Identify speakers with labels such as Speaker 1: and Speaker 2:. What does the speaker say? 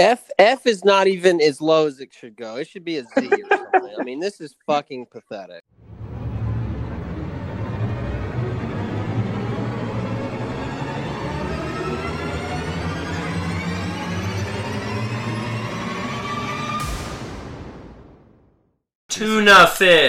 Speaker 1: F F is not even as low as it should go. It should be a Z or something. I mean, this is fucking pathetic.
Speaker 2: Tuna fish.